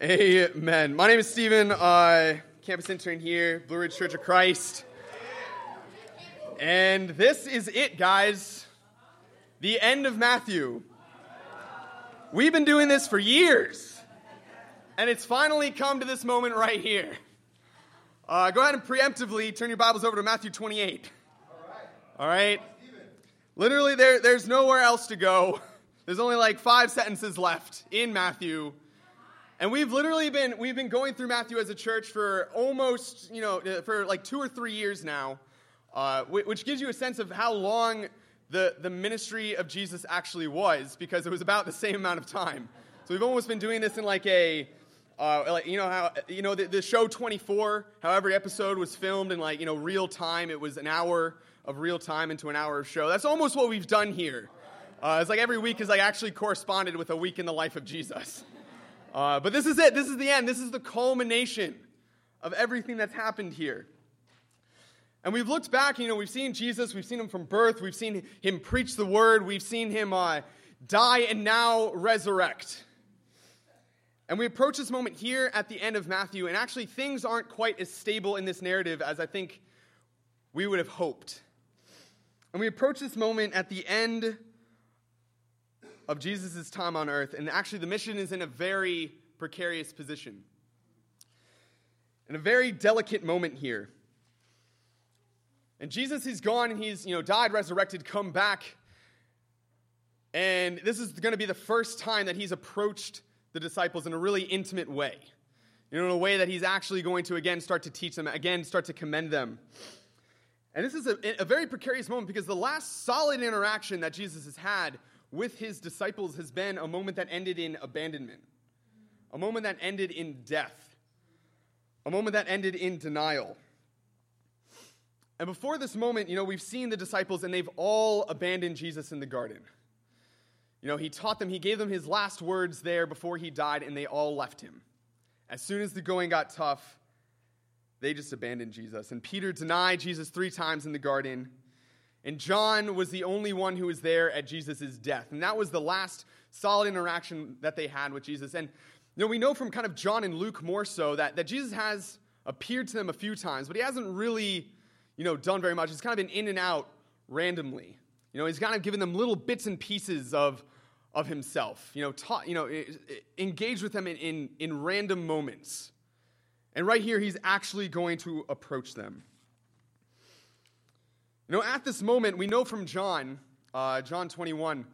Amen. My name is Stephen, uh, campus intern here, Blue Ridge Church of Christ. And this is it, guys. The end of Matthew. We've been doing this for years, and it's finally come to this moment right here. Uh, go ahead and preemptively turn your Bibles over to Matthew 28. All right? Literally, there, there's nowhere else to go. There's only like five sentences left in Matthew. And we've literally been we've been going through Matthew as a church for almost you know for like two or three years now, uh, which gives you a sense of how long the the ministry of Jesus actually was because it was about the same amount of time. So we've almost been doing this in like a uh, like you know how you know the, the show 24 how every episode was filmed in like you know real time it was an hour of real time into an hour of show that's almost what we've done here uh, it's like every week is like actually corresponded with a week in the life of Jesus. Uh, but this is it. This is the end. This is the culmination of everything that's happened here. And we've looked back, you know, we've seen Jesus, we've seen him from birth, we've seen him preach the word, we've seen him uh, die and now resurrect. And we approach this moment here at the end of Matthew, and actually things aren't quite as stable in this narrative as I think we would have hoped. And we approach this moment at the end of Jesus' time on earth, and actually the mission is in a very precarious position. In a very delicate moment here. And Jesus, he's gone and he's, you know, died, resurrected, come back. And this is going to be the first time that he's approached the disciples in a really intimate way. You know, in a way that he's actually going to again start to teach them, again start to commend them. And this is a, a very precarious moment because the last solid interaction that Jesus has had with his disciples has been a moment that ended in abandonment, a moment that ended in death, a moment that ended in denial. And before this moment, you know, we've seen the disciples and they've all abandoned Jesus in the garden. You know, he taught them, he gave them his last words there before he died, and they all left him. As soon as the going got tough, they just abandoned Jesus. And Peter denied Jesus three times in the garden. And John was the only one who was there at Jesus' death. And that was the last solid interaction that they had with Jesus. And you know, we know from kind of John and Luke more so that, that Jesus has appeared to them a few times, but he hasn't really, you know, done very much. He's kind of been in and out randomly. You know, he's kind of given them little bits and pieces of, of himself, you know, taught, you know, engaged with them in, in, in random moments. And right here, he's actually going to approach them. You know, at this moment, we know from John, uh, John 21,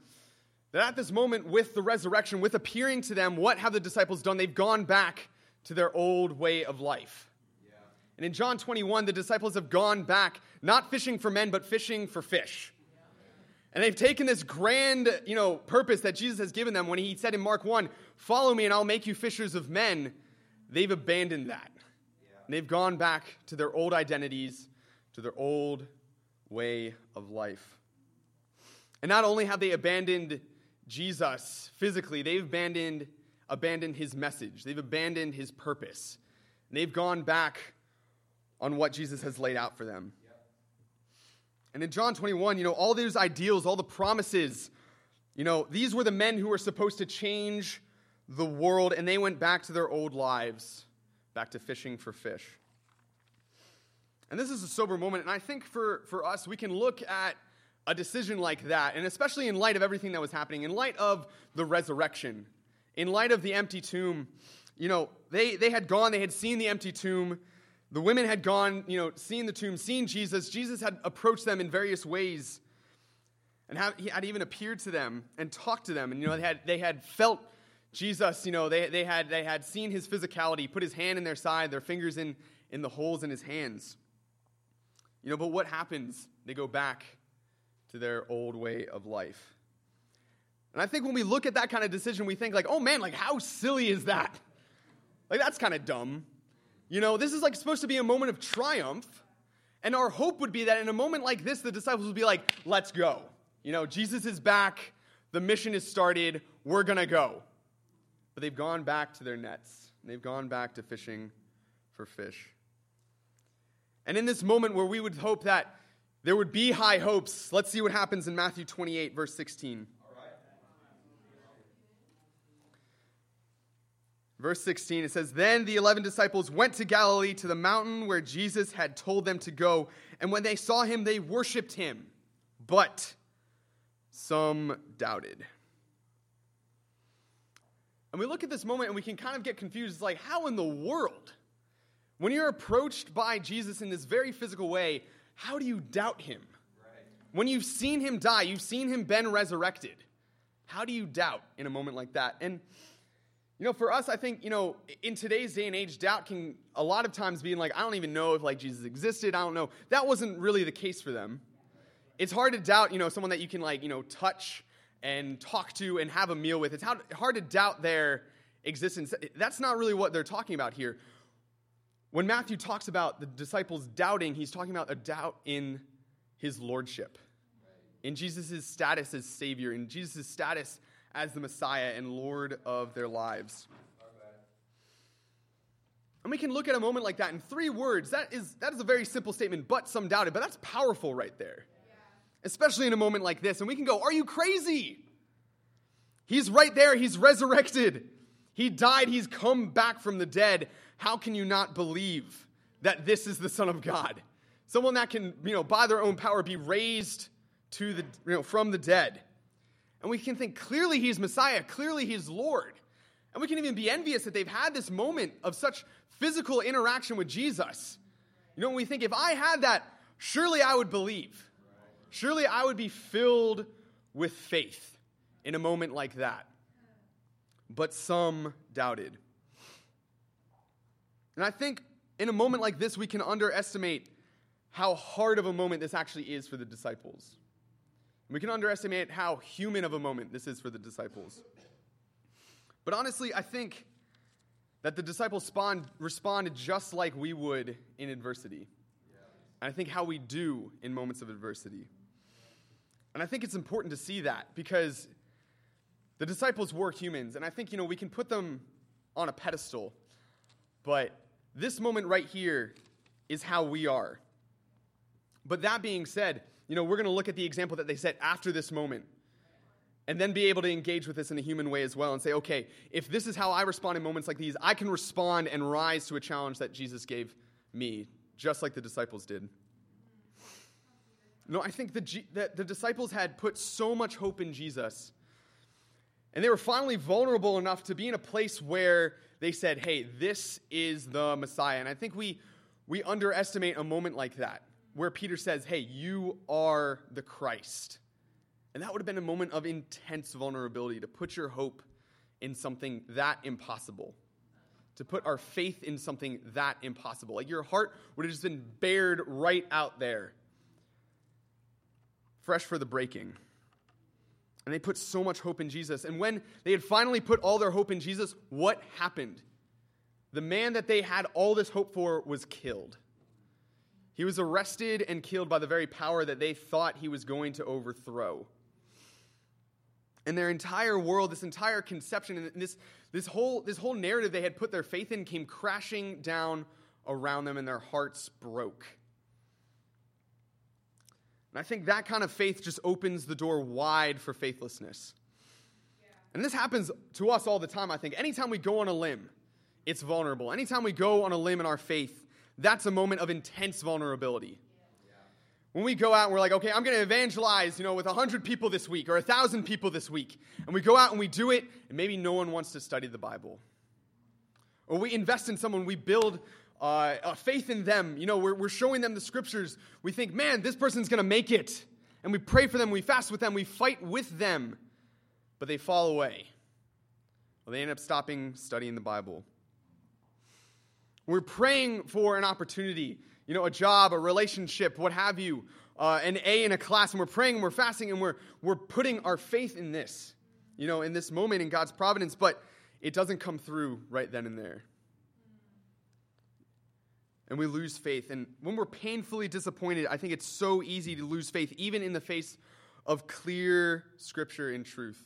that at this moment, with the resurrection, with appearing to them, what have the disciples done? They've gone back to their old way of life. Yeah. And in John 21, the disciples have gone back, not fishing for men, but fishing for fish. And they've taken this grand, you know, purpose that Jesus has given them when he said in Mark 1, "Follow me and I'll make you fishers of men." They've abandoned that. Yeah. they've gone back to their old identities, to their old way of life. And not only have they abandoned Jesus physically, they've abandoned, abandoned his message, they've abandoned his purpose. And they've gone back on what Jesus has laid out for them. And in John 21, you know, all those ideals, all the promises, you know, these were the men who were supposed to change the world, and they went back to their old lives, back to fishing for fish. And this is a sober moment. And I think for, for us, we can look at a decision like that, and especially in light of everything that was happening, in light of the resurrection, in light of the empty tomb, you know, they, they had gone, they had seen the empty tomb. The women had gone, you know, seen the tomb, seen Jesus. Jesus had approached them in various ways and have, he had even appeared to them and talked to them. And, you know, they had, they had felt Jesus, you know, they, they, had, they had seen his physicality, put his hand in their side, their fingers in, in the holes in his hands. You know, but what happens? They go back to their old way of life. And I think when we look at that kind of decision, we think like, oh man, like how silly is that? Like that's kind of dumb. You know, this is like supposed to be a moment of triumph. And our hope would be that in a moment like this, the disciples would be like, let's go. You know, Jesus is back. The mission is started. We're going to go. But they've gone back to their nets. They've gone back to fishing for fish. And in this moment where we would hope that there would be high hopes, let's see what happens in Matthew 28, verse 16. Verse 16, it says, Then the eleven disciples went to Galilee to the mountain where Jesus had told them to go. And when they saw him, they worshiped him. But some doubted. And we look at this moment and we can kind of get confused. It's like, how in the world? When you're approached by Jesus in this very physical way, how do you doubt him? Right. When you've seen him die, you've seen him been resurrected. How do you doubt in a moment like that? And you know, for us, I think, you know, in today's day and age, doubt can a lot of times be like, I don't even know if like Jesus existed. I don't know. That wasn't really the case for them. It's hard to doubt, you know, someone that you can like, you know, touch and talk to and have a meal with. It's hard to doubt their existence. That's not really what they're talking about here. When Matthew talks about the disciples doubting, he's talking about a doubt in his lordship, in Jesus' status as Savior, in Jesus' status as the Messiah and Lord of their lives. And we can look at a moment like that in three words. That is, that is a very simple statement, but some doubted. But that's powerful right there. Yeah. Especially in a moment like this. And we can go, Are you crazy? He's right there. He's resurrected. He died. He's come back from the dead. How can you not believe that this is the Son of God? Someone that can, you know, by their own power be raised to the, you know, from the dead. And we can think clearly he's Messiah, clearly he's Lord. And we can even be envious that they've had this moment of such physical interaction with Jesus. You know, we think, if I had that, surely I would believe. Surely I would be filled with faith in a moment like that. But some doubted. And I think in a moment like this, we can underestimate how hard of a moment this actually is for the disciples. We can underestimate how human of a moment this is for the disciples. But honestly, I think that the disciples spawned, responded just like we would in adversity. And I think how we do in moments of adversity. And I think it's important to see that because the disciples were humans. And I think, you know, we can put them on a pedestal. But this moment right here is how we are. But that being said, you know, we're going to look at the example that they set after this moment and then be able to engage with this in a human way as well and say, okay, if this is how I respond in moments like these, I can respond and rise to a challenge that Jesus gave me, just like the disciples did. No, I think the, that the disciples had put so much hope in Jesus, and they were finally vulnerable enough to be in a place where they said, hey, this is the Messiah. And I think we, we underestimate a moment like that where Peter says, Hey, you are the Christ. And that would have been a moment of intense vulnerability to put your hope in something that impossible, to put our faith in something that impossible. Like your heart would have just been bared right out there, fresh for the breaking. And they put so much hope in Jesus. And when they had finally put all their hope in Jesus, what happened? The man that they had all this hope for was killed. He was arrested and killed by the very power that they thought he was going to overthrow. And their entire world, this entire conception, and this, this, whole, this whole narrative they had put their faith in came crashing down around them, and their hearts broke. And I think that kind of faith just opens the door wide for faithlessness. And this happens to us all the time, I think. Anytime we go on a limb, it's vulnerable. Anytime we go on a limb in our faith, that's a moment of intense vulnerability. When we go out and we're like, okay, I'm going to evangelize, you know, with 100 people this week or 1,000 people this week, and we go out and we do it, and maybe no one wants to study the Bible. Or we invest in someone, we build uh, a faith in them. You know, we're, we're showing them the scriptures. We think, man, this person's going to make it. And we pray for them, we fast with them, we fight with them, but they fall away. Well, they end up stopping studying the Bible. We're praying for an opportunity, you know, a job, a relationship, what have you, uh, an A in a class, and we're praying and we're fasting and we're, we're putting our faith in this, you know, in this moment in God's providence, but it doesn't come through right then and there. And we lose faith. And when we're painfully disappointed, I think it's so easy to lose faith, even in the face of clear scripture and truth.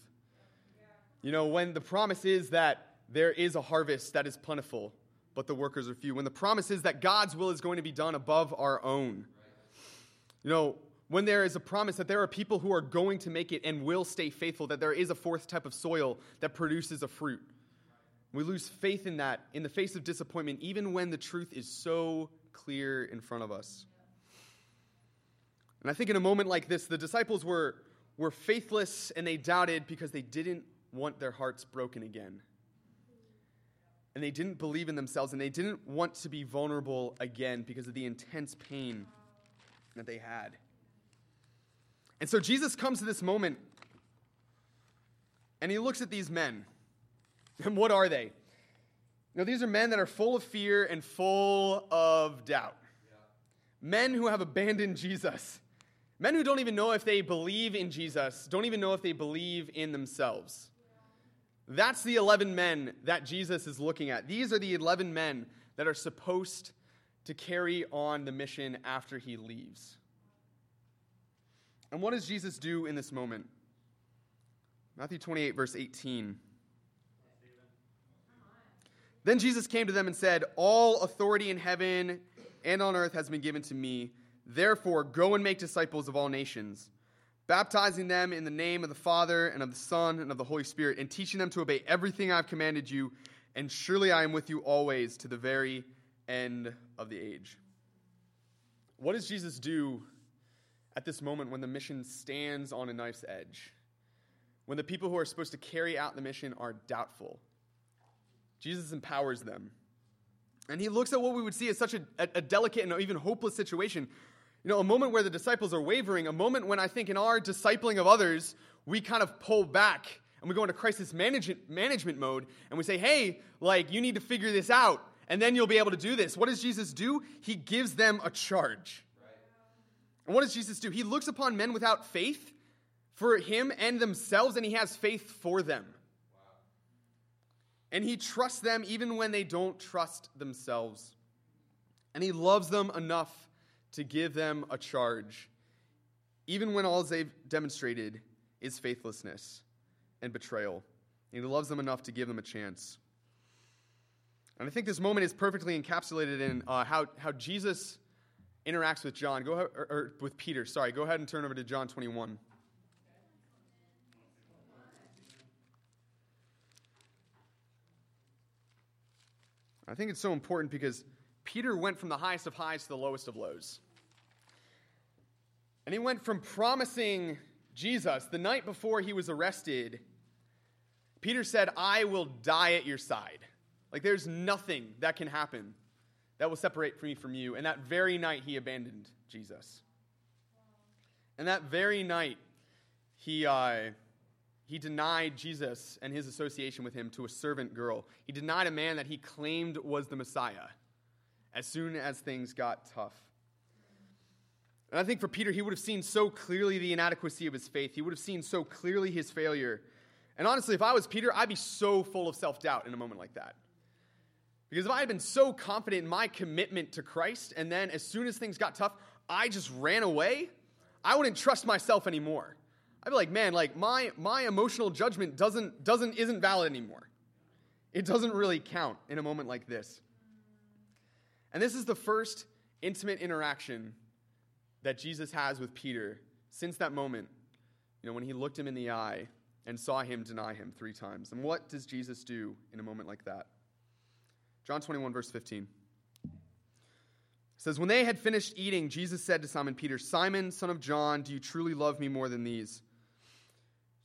You know, when the promise is that there is a harvest that is plentiful, but the workers are few. When the promise is that God's will is going to be done above our own. You know, when there is a promise that there are people who are going to make it and will stay faithful, that there is a fourth type of soil that produces a fruit. We lose faith in that in the face of disappointment, even when the truth is so clear in front of us. And I think in a moment like this, the disciples were, were faithless and they doubted because they didn't want their hearts broken again. And they didn't believe in themselves and they didn't want to be vulnerable again because of the intense pain that they had. And so Jesus comes to this moment and he looks at these men. And what are they? Now, these are men that are full of fear and full of doubt. Men who have abandoned Jesus. Men who don't even know if they believe in Jesus, don't even know if they believe in themselves. That's the 11 men that Jesus is looking at. These are the 11 men that are supposed to carry on the mission after he leaves. And what does Jesus do in this moment? Matthew 28, verse 18. Then Jesus came to them and said, All authority in heaven and on earth has been given to me. Therefore, go and make disciples of all nations, baptizing them in the name of the Father and of the Son and of the Holy Spirit, and teaching them to obey everything I've commanded you. And surely I am with you always to the very end of the age. What does Jesus do at this moment when the mission stands on a knife's edge? When the people who are supposed to carry out the mission are doubtful? Jesus empowers them. And he looks at what we would see as such a, a, delicate and even hopeless situation. You know, a moment where the disciples are wavering, a moment when I think in our discipling of others, we kind of pull back and we go into crisis management, management mode and we say, hey, like, you need to figure this out and then you'll be able to do this. What does Jesus do? He gives them a charge. Right. And what does Jesus do? He looks upon men without faith for him and themselves and he has faith for them. And he trusts them even when they don't trust themselves. And he loves them enough to give them a charge, even when all they've demonstrated is faithlessness and betrayal. And he loves them enough to give them a chance. And I think this moment is perfectly encapsulated in uh, how, how Jesus interacts with John. Go ahead, or, or with Peter. Sorry, go ahead and turn over to John 21. I think it's so important because Peter went from the highest of highs to the lowest of lows. And he went from promising Jesus the night before he was arrested. Peter said, I will die at your side. Like there's nothing that can happen that will separate me from you. And that very night, he abandoned Jesus. And that very night, he. Uh, he denied Jesus and his association with him to a servant girl. He denied a man that he claimed was the Messiah as soon as things got tough. And I think for Peter, he would have seen so clearly the inadequacy of his faith. He would have seen so clearly his failure. And honestly, if I was Peter, I'd be so full of self doubt in a moment like that. Because if I had been so confident in my commitment to Christ, and then as soon as things got tough, I just ran away, I wouldn't trust myself anymore. I'd be like, man, like my my emotional judgment doesn't doesn't isn't valid anymore. It doesn't really count in a moment like this. And this is the first intimate interaction that Jesus has with Peter since that moment, you know, when he looked him in the eye and saw him deny him three times. And what does Jesus do in a moment like that? John 21, verse 15 says, When they had finished eating, Jesus said to Simon Peter, Simon, son of John, do you truly love me more than these?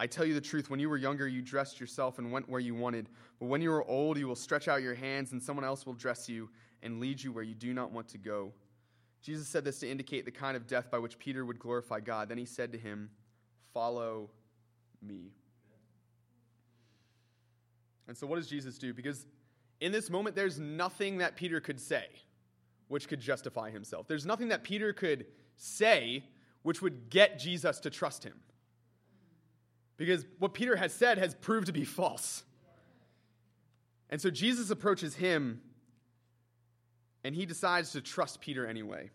I tell you the truth, when you were younger, you dressed yourself and went where you wanted. But when you are old, you will stretch out your hands, and someone else will dress you and lead you where you do not want to go. Jesus said this to indicate the kind of death by which Peter would glorify God. Then he said to him, Follow me. And so, what does Jesus do? Because in this moment, there's nothing that Peter could say which could justify himself. There's nothing that Peter could say which would get Jesus to trust him. Because what Peter has said has proved to be false. And so Jesus approaches him and he decides to trust Peter anyway.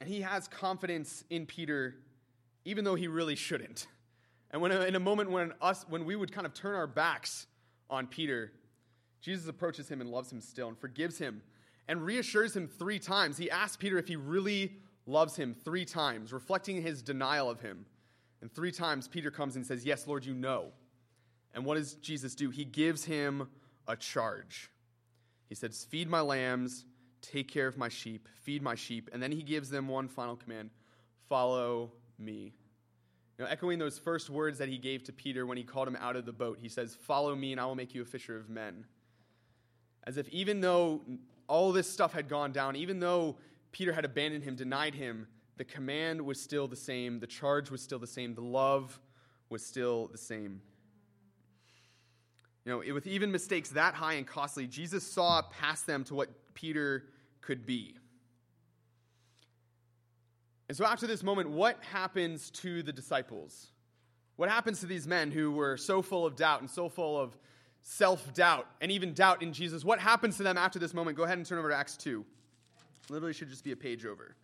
And he has confidence in Peter even though he really shouldn't. And when in a moment when us when we would kind of turn our backs on Peter, Jesus approaches him and loves him still and forgives him and reassures him 3 times. He asks Peter if he really loves him 3 times, reflecting his denial of him. And 3 times Peter comes and says, "Yes, Lord, you know." And what does Jesus do? He gives him a charge. He says, Feed my lambs, take care of my sheep, feed my sheep. And then he gives them one final command follow me. Know, echoing those first words that he gave to Peter when he called him out of the boat, he says, Follow me, and I will make you a fisher of men. As if even though all this stuff had gone down, even though Peter had abandoned him, denied him, the command was still the same, the charge was still the same, the love was still the same. You know, with even mistakes that high and costly, Jesus saw past them to what Peter could be. And so, after this moment, what happens to the disciples? What happens to these men who were so full of doubt and so full of self doubt and even doubt in Jesus? What happens to them after this moment? Go ahead and turn over to Acts 2. Literally, should just be a page over.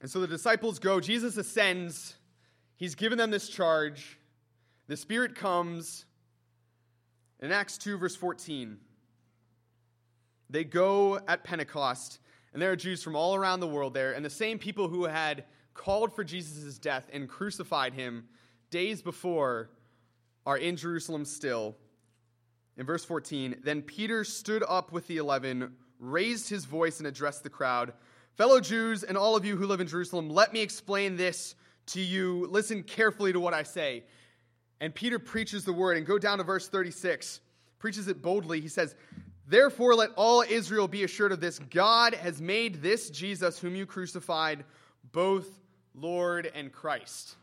And so the disciples go, Jesus ascends He's given them this charge. The Spirit comes. In Acts 2, verse 14, they go at Pentecost, and there are Jews from all around the world there, and the same people who had called for Jesus' death and crucified him days before are in Jerusalem still. In verse 14, then Peter stood up with the eleven, raised his voice, and addressed the crowd Fellow Jews and all of you who live in Jerusalem, let me explain this to you. Listen carefully to what I say. And Peter preaches the word, and go down to verse 36, preaches it boldly. He says, Therefore, let all Israel be assured of this God has made this Jesus, whom you crucified, both Lord and Christ.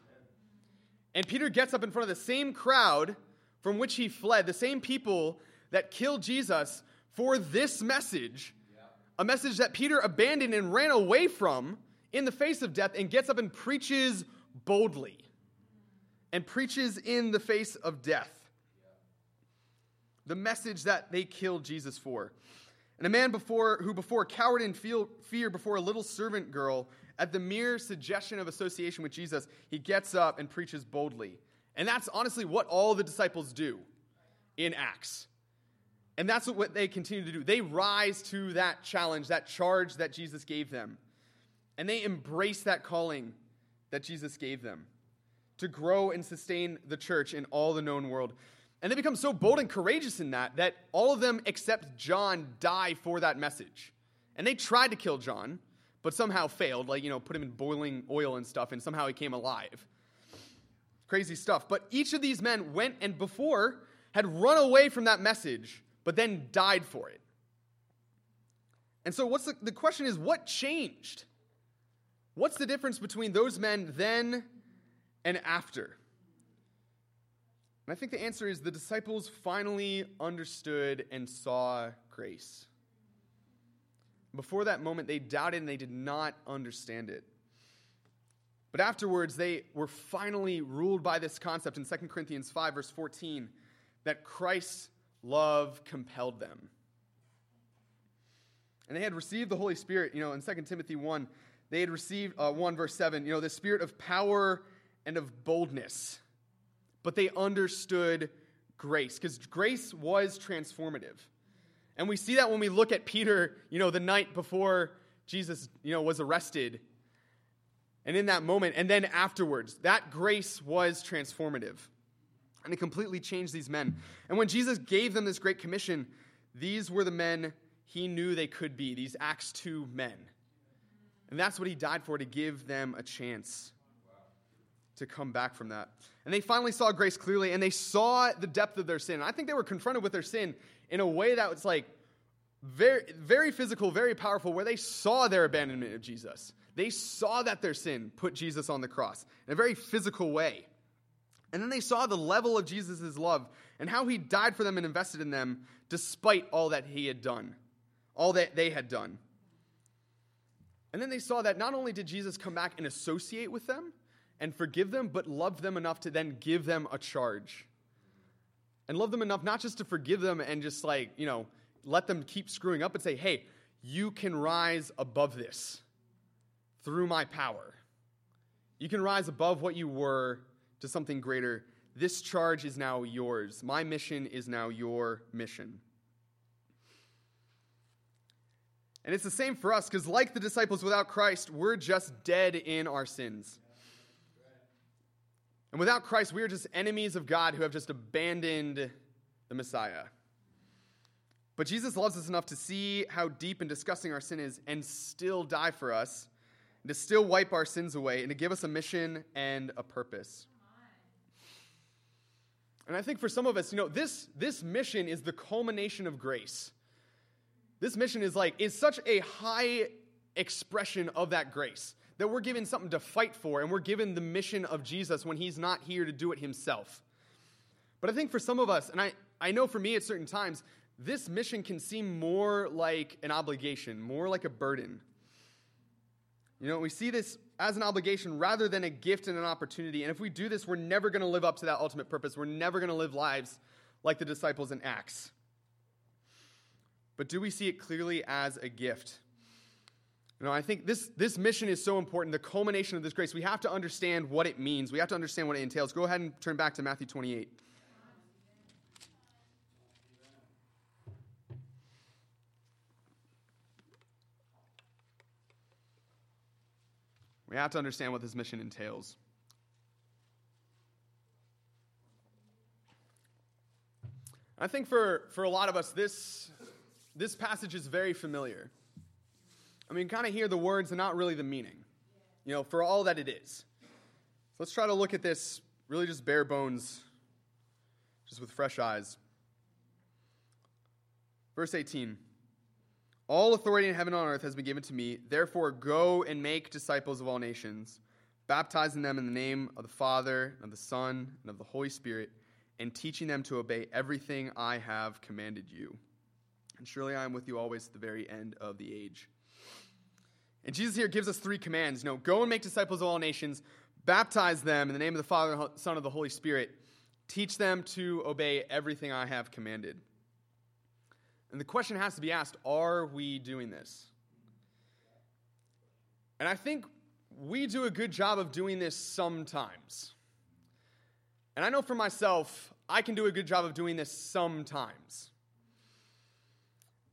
And Peter gets up in front of the same crowd from which he fled, the same people that killed Jesus for this message, a message that Peter abandoned and ran away from in the face of death and gets up and preaches boldly and preaches in the face of death the message that they killed Jesus for. And a man before who before cowered in fear before a little servant girl at the mere suggestion of association with Jesus, he gets up and preaches boldly. And that's honestly what all the disciples do in Acts. And that's what they continue to do. They rise to that challenge, that charge that Jesus gave them. And they embrace that calling that Jesus gave them to grow and sustain the church in all the known world. And they become so bold and courageous in that that all of them except John die for that message. And they tried to kill John, but somehow failed, like, you know, put him in boiling oil and stuff, and somehow he came alive. Crazy stuff. But each of these men went and before had run away from that message, but then died for it. And so, what's the, the question is, what changed? What's the difference between those men then and after? And I think the answer is the disciples finally understood and saw grace. Before that moment, they doubted and they did not understand it. But afterwards, they were finally ruled by this concept in 2 Corinthians 5, verse 14, that Christ's love compelled them. And they had received the Holy Spirit, you know, in 2 Timothy 1, they had received, uh, 1 verse 7, you know, the spirit of power and of boldness. But they understood grace, because grace was transformative. And we see that when we look at Peter, you know, the night before Jesus, you know, was arrested. And in that moment, and then afterwards, that grace was transformative. And it completely changed these men. And when Jesus gave them this great commission, these were the men he knew they could be, these Acts 2 men. And that's what he died for, to give them a chance to come back from that. And they finally saw grace clearly, and they saw the depth of their sin. I think they were confronted with their sin in a way that was like very, very physical, very powerful, where they saw their abandonment of Jesus. They saw that their sin put Jesus on the cross in a very physical way. And then they saw the level of Jesus' love and how he died for them and invested in them despite all that he had done, all that they had done. And then they saw that not only did Jesus come back and associate with them and forgive them, but love them enough to then give them a charge. And love them enough not just to forgive them and just like, you know, let them keep screwing up, but say, hey, you can rise above this through my power. You can rise above what you were to something greater. This charge is now yours. My mission is now your mission. And it's the same for us because, like the disciples without Christ, we're just dead in our sins. And without Christ, we are just enemies of God who have just abandoned the Messiah. But Jesus loves us enough to see how deep and disgusting our sin is and still die for us, and to still wipe our sins away, and to give us a mission and a purpose. And I think for some of us, you know, this, this mission is the culmination of grace. This mission is like, is such a high expression of that grace that we're given something to fight for, and we're given the mission of Jesus when he's not here to do it himself. But I think for some of us, and I, I know for me at certain times, this mission can seem more like an obligation, more like a burden. You know, we see this as an obligation rather than a gift and an opportunity. And if we do this, we're never going to live up to that ultimate purpose. We're never going to live lives like the disciples in Acts. But do we see it clearly as a gift? You know, I think this, this mission is so important, the culmination of this grace. We have to understand what it means. We have to understand what it entails. Go ahead and turn back to Matthew 28. We have to understand what this mission entails. I think for, for a lot of us, this, this passage is very familiar. I mean, kind of hear the words and not really the meaning, you know, for all that it is. So let's try to look at this really just bare bones, just with fresh eyes. Verse 18 All authority in heaven and on earth has been given to me. Therefore, go and make disciples of all nations, baptizing them in the name of the Father, and of the Son, and of the Holy Spirit, and teaching them to obey everything I have commanded you. And surely I am with you always to the very end of the age. And Jesus here gives us three commands. You know, go and make disciples of all nations, baptize them in the name of the Father, Son, of the Holy Spirit. Teach them to obey everything I have commanded. And the question has to be asked are we doing this? And I think we do a good job of doing this sometimes. And I know for myself, I can do a good job of doing this sometimes.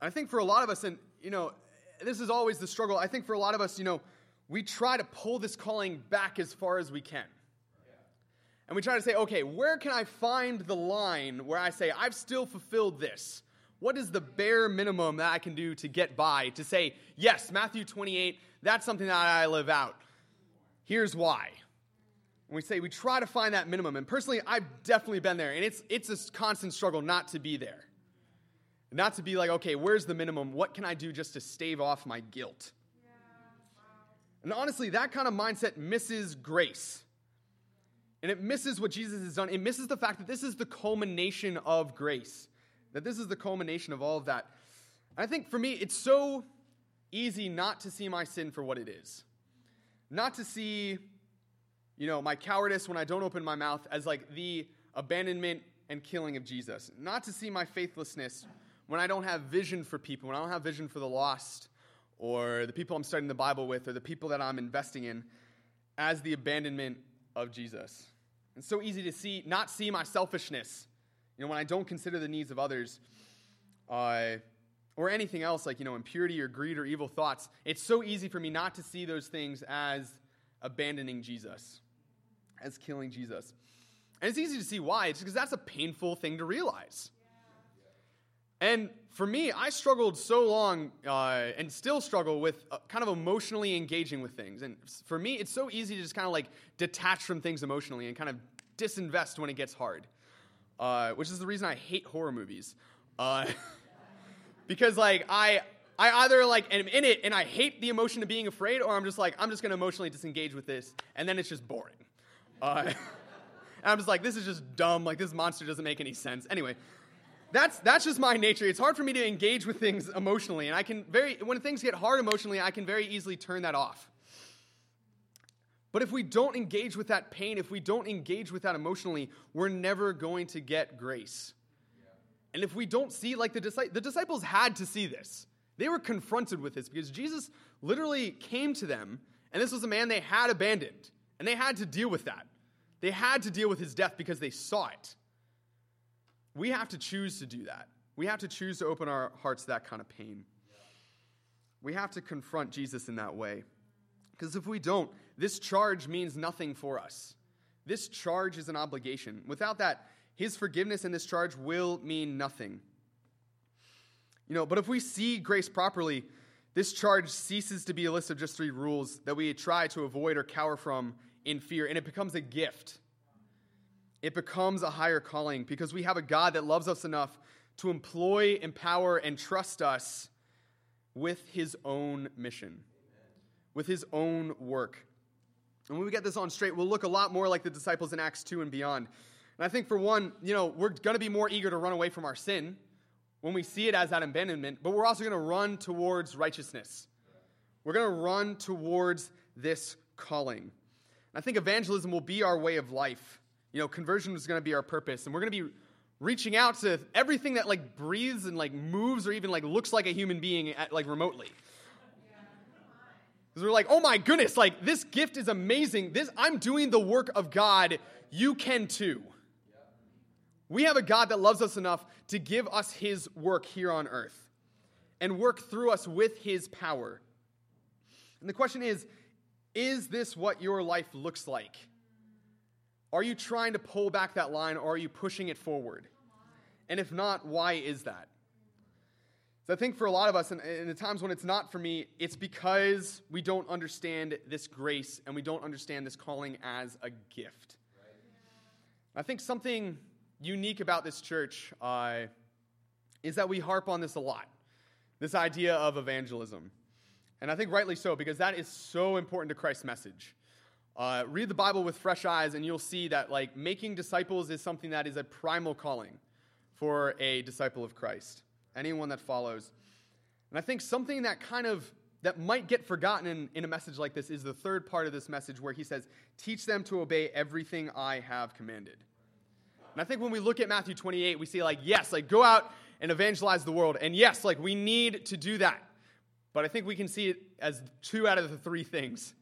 I think for a lot of us, and you know, this is always the struggle. I think for a lot of us, you know, we try to pull this calling back as far as we can. And we try to say, okay, where can I find the line where I say, I've still fulfilled this? What is the bare minimum that I can do to get by? To say, yes, Matthew 28, that's something that I live out. Here's why. And we say, we try to find that minimum. And personally, I've definitely been there. And it's, it's a constant struggle not to be there. Not to be like, okay, where's the minimum? What can I do just to stave off my guilt? And honestly, that kind of mindset misses grace. And it misses what Jesus has done. It misses the fact that this is the culmination of grace, that this is the culmination of all of that. I think for me, it's so easy not to see my sin for what it is. Not to see, you know, my cowardice when I don't open my mouth as like the abandonment and killing of Jesus. Not to see my faithlessness when I don't have vision for people, when I don't have vision for the lost, or the people I'm studying the Bible with, or the people that I'm investing in, as the abandonment of Jesus. It's so easy to see, not see my selfishness, you know, when I don't consider the needs of others, uh, or anything else like, you know, impurity or greed or evil thoughts. It's so easy for me not to see those things as abandoning Jesus, as killing Jesus. And it's easy to see why. It's because that's a painful thing to realize. And for me, I struggled so long uh, and still struggle with uh, kind of emotionally engaging with things. And for me, it's so easy to just kind of like detach from things emotionally and kind of disinvest when it gets hard, uh, which is the reason I hate horror movies. Uh, because like I, I either like am in it and I hate the emotion of being afraid, or I'm just like I'm just gonna emotionally disengage with this, and then it's just boring. Uh, and I'm just like this is just dumb. Like this monster doesn't make any sense. Anyway that's that's just my nature. It's hard for me to engage with things emotionally, and I can very when things get hard emotionally, I can very easily turn that off. But if we don't engage with that pain, if we don't engage with that emotionally, we're never going to get grace. And if we don't see, like the, disciples, the disciples had to see this, they were confronted with this because Jesus literally came to them, and this was a man they had abandoned, and they had to deal with that. They had to deal with his death because they saw it. We have to choose to do that. We have to choose to open our hearts to that kind of pain. We have to confront Jesus in that way. Because if we don't, this charge means nothing for us. This charge is an obligation. Without that, his forgiveness and this charge will mean nothing. You know, but if we see grace properly, this charge ceases to be a list of just three rules that we try to avoid or cower from in fear, and it becomes a gift. It becomes a higher calling because we have a God that loves us enough to employ, empower, and trust us with his own mission, with his own work. And when we get this on straight, we'll look a lot more like the disciples in Acts 2 and beyond. And I think for one, you know, we're going to be more eager to run away from our sin when we see it as that abandonment, but we're also going to run towards righteousness. We're going to run towards this calling. And I think evangelism will be our way of life. You know, conversion is going to be our purpose, and we're going to be reaching out to everything that like breathes and like moves or even like looks like a human being at, like remotely. Because we're like, oh my goodness, like this gift is amazing. This I'm doing the work of God. You can too. We have a God that loves us enough to give us his work here on earth and work through us with his power. And the question is is this what your life looks like? Are you trying to pull back that line or are you pushing it forward? And if not, why is that? So I think for a lot of us, and in the times when it's not for me, it's because we don't understand this grace and we don't understand this calling as a gift. I think something unique about this church uh, is that we harp on this a lot this idea of evangelism. And I think rightly so, because that is so important to Christ's message. Uh, read the Bible with fresh eyes, and you'll see that like making disciples is something that is a primal calling for a disciple of Christ, anyone that follows. And I think something that kind of that might get forgotten in, in a message like this is the third part of this message where he says, Teach them to obey everything I have commanded. And I think when we look at Matthew 28, we see like, yes, like go out and evangelize the world. And yes, like we need to do that. But I think we can see it as two out of the three things.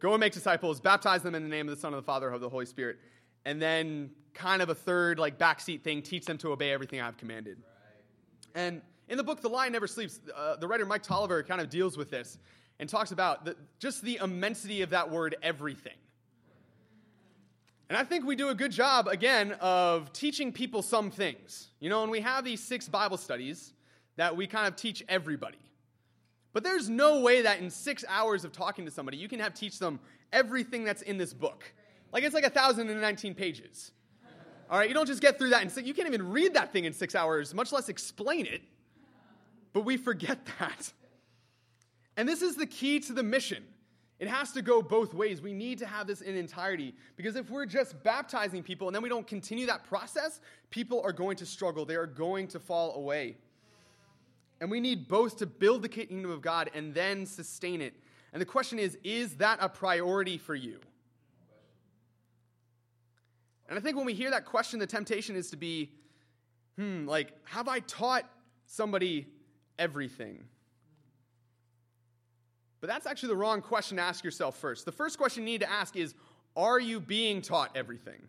Go and make disciples, baptize them in the name of the Son, of the Father, of the Holy Spirit. And then kind of a third, like backseat thing, teach them to obey everything I've commanded. And in the book, The Lion Never Sleeps, uh, the writer Mike Taliaferro kind of deals with this and talks about the, just the immensity of that word, everything. And I think we do a good job, again, of teaching people some things. You know, and we have these six Bible studies that we kind of teach everybody. But there's no way that in six hours of talking to somebody, you can have teach them everything that's in this book. Like it's like 1,019 pages. All right, you don't just get through that and say, you can't even read that thing in six hours, much less explain it. But we forget that. And this is the key to the mission. It has to go both ways. We need to have this in entirety because if we're just baptizing people and then we don't continue that process, people are going to struggle. They are going to fall away. And we need both to build the kingdom of God and then sustain it. And the question is is that a priority for you? And I think when we hear that question, the temptation is to be, hmm, like, have I taught somebody everything? But that's actually the wrong question to ask yourself first. The first question you need to ask is, are you being taught everything?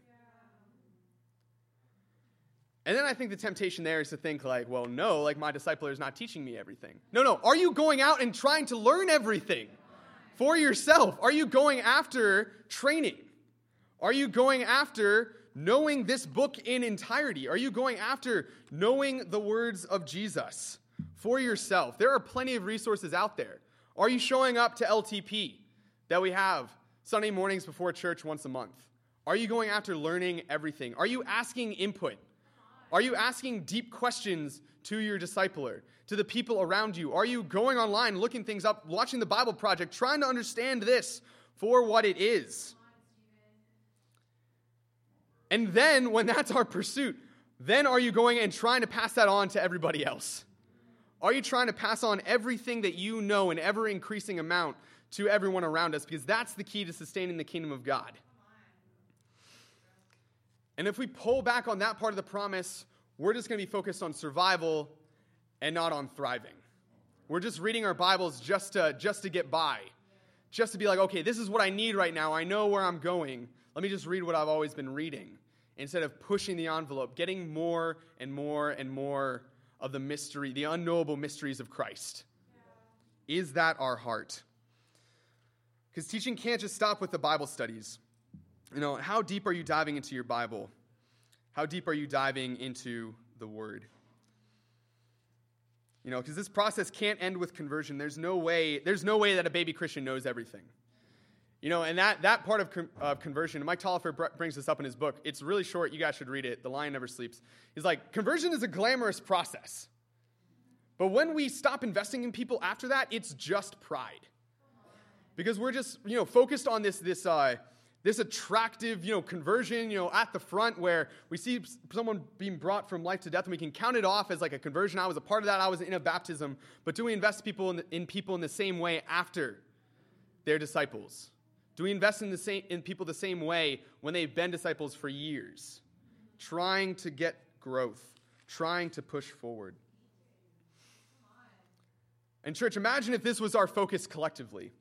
And then I think the temptation there is to think, like, well, no, like my discipler is not teaching me everything. No, no. Are you going out and trying to learn everything for yourself? Are you going after training? Are you going after knowing this book in entirety? Are you going after knowing the words of Jesus for yourself? There are plenty of resources out there. Are you showing up to LTP that we have Sunday mornings before church once a month? Are you going after learning everything? Are you asking input? Are you asking deep questions to your discipler, to the people around you? Are you going online, looking things up, watching the Bible Project, trying to understand this for what it is? And then, when that's our pursuit, then are you going and trying to pass that on to everybody else? Are you trying to pass on everything that you know in ever increasing amount to everyone around us because that's the key to sustaining the kingdom of God. And if we pull back on that part of the promise, we're just going to be focused on survival and not on thriving. We're just reading our Bibles just to, just to get by, just to be like, okay, this is what I need right now. I know where I'm going. Let me just read what I've always been reading instead of pushing the envelope, getting more and more and more of the mystery, the unknowable mysteries of Christ. Yeah. Is that our heart? Because teaching can't just stop with the Bible studies. You know, how deep are you diving into your Bible? How deep are you diving into the Word? You know, because this process can't end with conversion. There's no way, there's no way that a baby Christian knows everything. You know, and that, that part of, con- of conversion, Mike Taliaferro br- brings this up in his book. It's really short. You guys should read it. The Lion Never Sleeps. He's like, conversion is a glamorous process. But when we stop investing in people after that, it's just pride. Because we're just, you know, focused on this, this, uh, this attractive, you know, conversion, you know, at the front where we see someone being brought from life to death and we can count it off as like a conversion. I was a part of that. I was in a baptism. But do we invest people in, in people in the same way after they're disciples? Do we invest in, the same, in people the same way when they've been disciples for years, trying to get growth, trying to push forward? And, church, imagine if this was our focus collectively.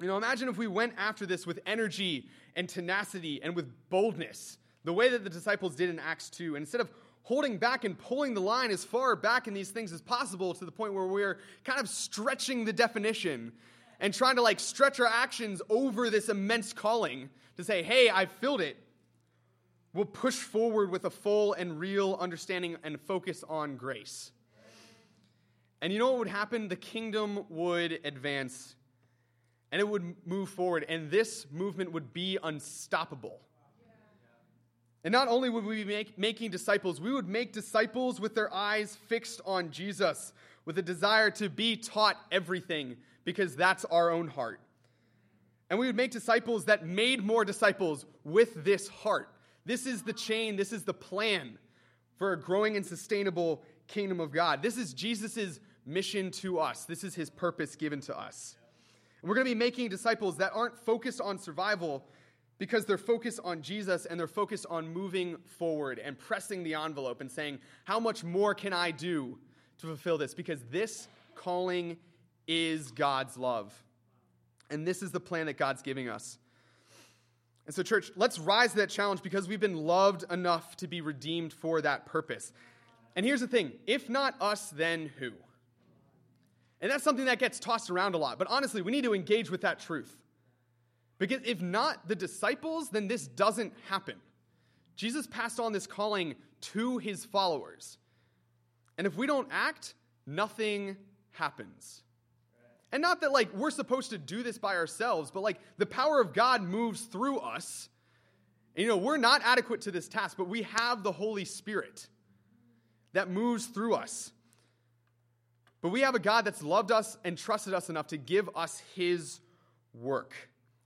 You know, imagine if we went after this with energy and tenacity and with boldness, the way that the disciples did in Acts 2. And instead of holding back and pulling the line as far back in these things as possible to the point where we're kind of stretching the definition and trying to like stretch our actions over this immense calling to say, hey, I've filled it, we'll push forward with a full and real understanding and focus on grace. And you know what would happen? The kingdom would advance and it would move forward, and this movement would be unstoppable. And not only would we be make, making disciples, we would make disciples with their eyes fixed on Jesus, with a desire to be taught everything, because that's our own heart. And we would make disciples that made more disciples with this heart. This is the chain, this is the plan for a growing and sustainable kingdom of God. This is Jesus' mission to us, this is his purpose given to us. And we're going to be making disciples that aren't focused on survival because they're focused on Jesus and they're focused on moving forward and pressing the envelope and saying, How much more can I do to fulfill this? Because this calling is God's love. And this is the plan that God's giving us. And so, church, let's rise to that challenge because we've been loved enough to be redeemed for that purpose. And here's the thing if not us, then who? And that's something that gets tossed around a lot. But honestly, we need to engage with that truth. Because if not the disciples, then this doesn't happen. Jesus passed on this calling to his followers. And if we don't act, nothing happens. And not that like we're supposed to do this by ourselves, but like the power of God moves through us. And, you know, we're not adequate to this task, but we have the Holy Spirit that moves through us. But we have a God that's loved us and trusted us enough to give us his work.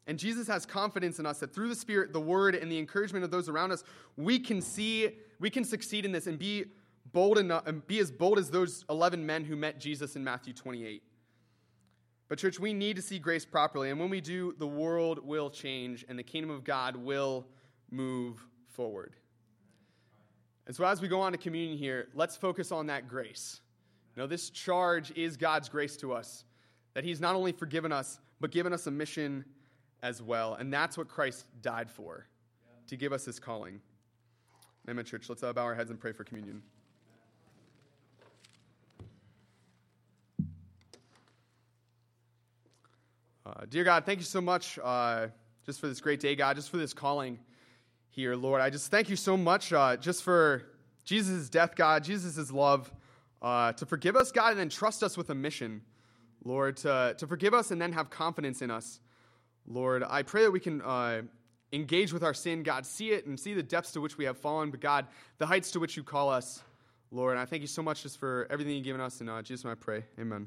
And Jesus has confidence in us that through the Spirit, the Word, and the encouragement of those around us, we can see, we can succeed in this and be bold enough and be as bold as those 11 men who met Jesus in Matthew 28. But, church, we need to see grace properly. And when we do, the world will change and the kingdom of God will move forward. And so, as we go on to communion here, let's focus on that grace. No, this charge is God's grace to us, that He's not only forgiven us, but given us a mission as well. And that's what Christ died for, to give us His calling. Amen, church. Let's bow our heads and pray for communion. Uh, dear God, thank you so much uh, just for this great day, God, just for this calling here, Lord. I just thank you so much uh, just for Jesus' death, God, Jesus' love uh, to forgive us, God, and then trust us with a mission, Lord, to, to forgive us and then have confidence in us. Lord, I pray that we can uh, engage with our sin, God, see it and see the depths to which we have fallen, but God, the heights to which you call us, Lord. And I thank you so much just for everything you've given us. And uh, Jesus, I pray. Amen.